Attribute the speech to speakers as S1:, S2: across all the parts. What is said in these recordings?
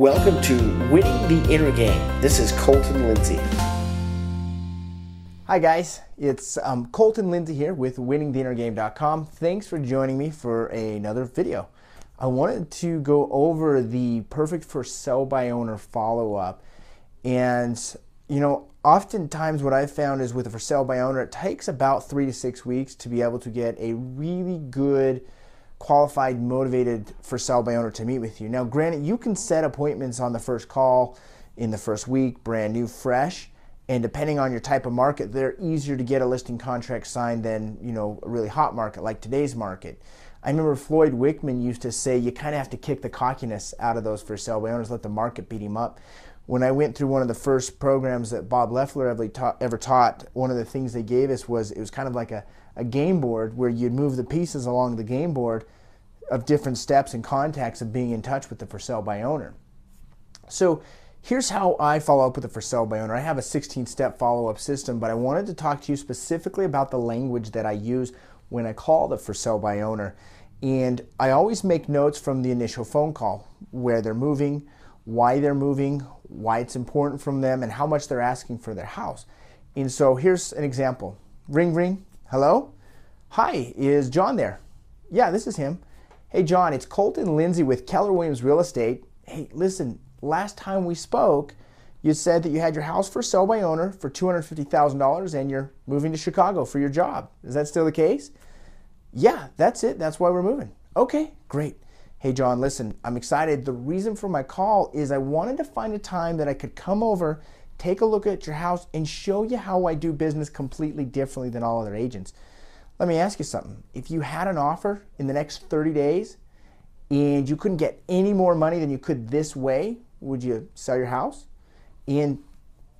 S1: Welcome to Winning the Inner Game. This is Colton Lindsay.
S2: Hi, guys. It's um, Colton Lindsay here with winningtheinnergame.com. Thanks for joining me for another video. I wanted to go over the perfect for sell by owner follow up. And, you know, oftentimes what I've found is with a for sale by owner, it takes about three to six weeks to be able to get a really good qualified, motivated for sale by owner to meet with you. Now, granted, you can set appointments on the first call in the first week, brand new, fresh, and depending on your type of market, they're easier to get a listing contract signed than you know a really hot market like today's market. I remember Floyd Wickman used to say you kind of have to kick the cockiness out of those for sale by owners, let the market beat him up. When I went through one of the first programs that Bob Leffler ever taught, ever taught, one of the things they gave us was it was kind of like a a game board where you'd move the pieces along the game board of different steps and contacts of being in touch with the for sale by owner. So here's how I follow up with the for sale by owner. I have a 16 step follow up system, but I wanted to talk to you specifically about the language that I use when I call the for sale by owner. And I always make notes from the initial phone call where they're moving, why they're moving, why it's important from them, and how much they're asking for their house. And so here's an example ring, ring, Hello? Hi, is John there? Yeah, this is him. Hey, John, it's Colton Lindsay with Keller Williams Real Estate. Hey, listen, last time we spoke, you said that you had your house for sale by owner for $250,000 and you're moving to Chicago for your job. Is that still the case? Yeah, that's it. That's why we're moving. Okay, great. Hey, John, listen, I'm excited. The reason for my call is I wanted to find a time that I could come over take a look at your house and show you how I do business completely differently than all other agents. Let me ask you something. If you had an offer in the next 30 days and you couldn't get any more money than you could this way, would you sell your house? And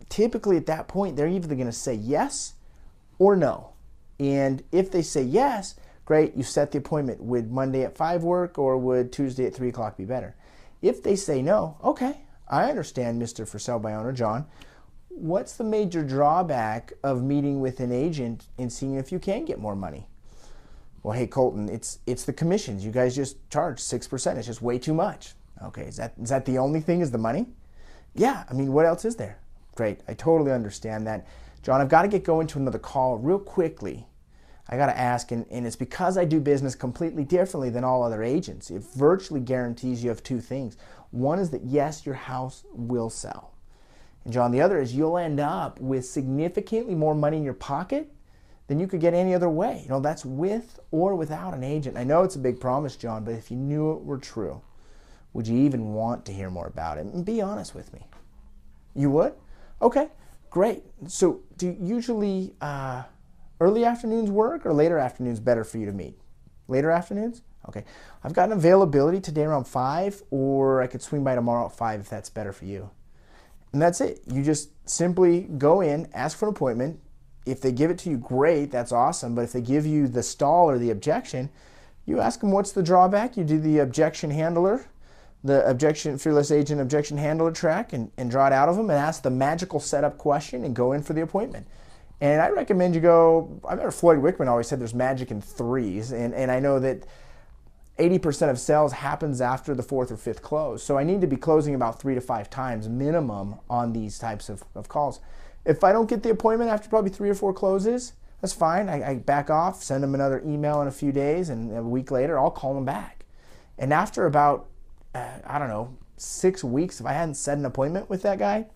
S2: typically at that point, they're either going to say yes or no. And if they say yes, great, you set the appointment. Would Monday at 5 work or would Tuesday at 3 o'clock be better? If they say no, okay, I understand, Mr. For Sale by Owner John what's the major drawback of meeting with an agent and seeing if you can get more money? Well, hey Colton, it's it's the commissions. You guys just charge six percent. It's just way too much. Okay, is that is that the only thing? Is the money? Yeah. I mean, what else is there? Great. I totally understand that, John. I've got to get going to another call real quickly. I got to ask, and, and it's because I do business completely differently than all other agents. It virtually guarantees you have two things. One is that yes, your house will sell. And John, the other is you'll end up with significantly more money in your pocket than you could get any other way. You know, that's with or without an agent. I know it's a big promise, John, but if you knew it were true, would you even want to hear more about it? And be honest with me. You would? Okay, great. So, do you usually uh, early afternoons work or later afternoons better for you to meet? Later afternoons? Okay. I've got an availability today around 5, or I could swing by tomorrow at 5 if that's better for you. And that's it. You just simply go in, ask for an appointment. If they give it to you, great, that's awesome. But if they give you the stall or the objection, you ask them what's the drawback. You do the objection handler, the objection fearless agent objection handler track, and, and draw it out of them and ask the magical setup question and go in for the appointment. And I recommend you go. I remember Floyd Wickman always said there's magic in threes, and, and I know that 80% of sales happens after the fourth or fifth close. So I need to be closing about three to five times minimum on these types of, of calls. If I don't get the appointment after probably three or four closes, that's fine. I, I back off, send them another email in a few days, and a week later, I'll call them back. And after about, uh, I don't know, six weeks, if I hadn't set an appointment with that guy,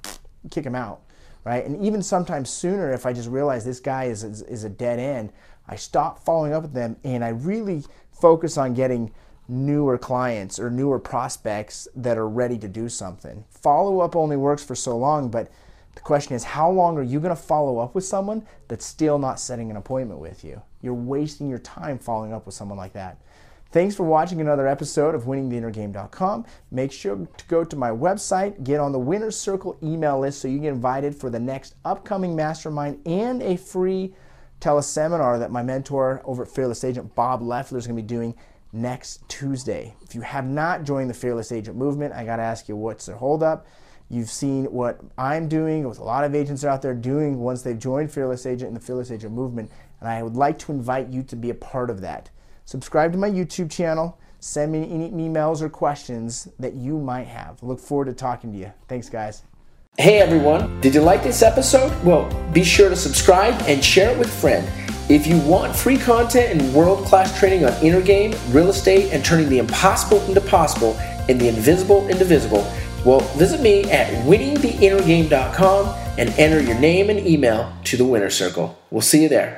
S2: kick him out, right? And even sometimes sooner, if I just realize this guy is, is, is a dead end, I stop following up with them and I really focus on getting newer clients or newer prospects that are ready to do something. Follow up only works for so long, but the question is how long are you going to follow up with someone that's still not setting an appointment with you? You're wasting your time following up with someone like that. Thanks for watching another episode of winningtheinnergame.com. Make sure to go to my website, get on the Winner's Circle email list so you get invited for the next upcoming mastermind and a free teleseminar that my mentor over at Fearless Agent, Bob Leffler, is going to be doing next Tuesday. If you have not joined the Fearless Agent movement, I got to ask you what's the holdup. You've seen what I'm doing, with a lot of agents are out there doing once they've joined Fearless Agent and the Fearless Agent movement, and I would like to invite you to be a part of that. Subscribe to my YouTube channel, Send me any emails or questions that you might have. Look forward to talking to you. Thanks, guys.
S1: Hey everyone, did you like this episode? Well, be sure to subscribe and share it with a friend. If you want free content and world class training on inner game, real estate, and turning the impossible into possible and the invisible into visible, well, visit me at winningtheinnergame.com and enter your name and email to the winner circle. We'll see you there.